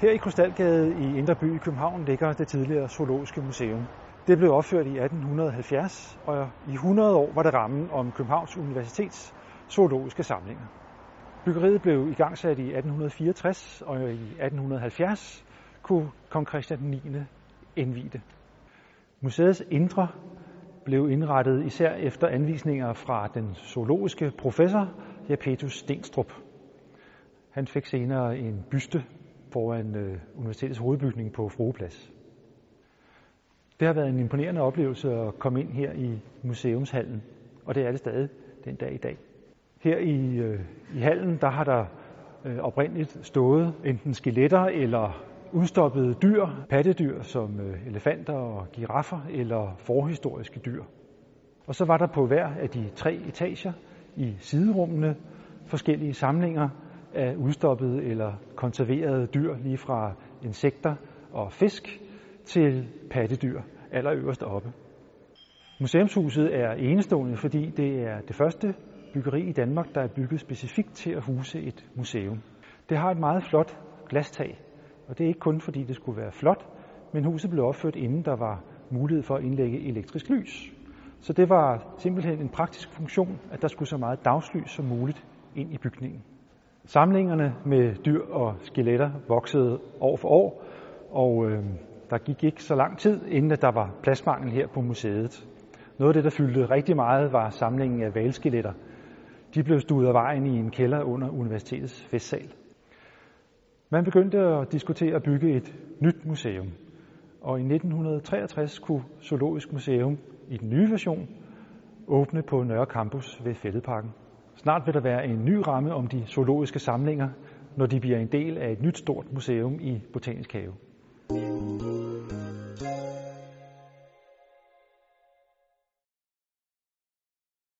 Her i Krystalgade i Indre By i København ligger det tidligere Zoologiske Museum. Det blev opført i 1870, og i 100 år var det rammen om Københavns Universitets zoologiske samlinger. Byggeriet blev igangsat i 1864, og i 1870 kunne kong Christian 9. indvide det. Museets indre blev indrettet især efter anvisninger fra den zoologiske professor Japetus Stenstrup. Han fik senere en byste foran øh, universitetets hovedbygning på Frueplads. Det har været en imponerende oplevelse at komme ind her i museumshallen, og det er det stadig den dag i dag. Her i, øh, i hallen, der har der øh, oprindeligt stået enten skeletter eller udstoppede dyr, pattedyr som øh, elefanter og giraffer eller forhistoriske dyr. Og så var der på hver af de tre etager i siderummene forskellige samlinger af udstoppede eller konserverede dyr, lige fra insekter og fisk til pattedyr allerøverst oppe. Museumshuset er enestående, fordi det er det første byggeri i Danmark, der er bygget specifikt til at huse et museum. Det har et meget flot glastag, og det er ikke kun fordi det skulle være flot, men huset blev opført inden der var mulighed for at indlægge elektrisk lys. Så det var simpelthen en praktisk funktion, at der skulle så meget dagslys som muligt ind i bygningen. Samlingerne med dyr og skeletter voksede år for år, og øh, der gik ikke så lang tid, inden der var pladsmangel her på museet. Noget af det, der fyldte rigtig meget, var samlingen af valskeletter. De blev stuet af vejen i en kælder under universitetets festsal. Man begyndte at diskutere at bygge et nyt museum, og i 1963 kunne Zoologisk Museum i den nye version åbne på Nørre Campus ved Fælledparken. Snart vil der være en ny ramme om de zoologiske samlinger, når de bliver en del af et nyt stort museum i Botanisk Have.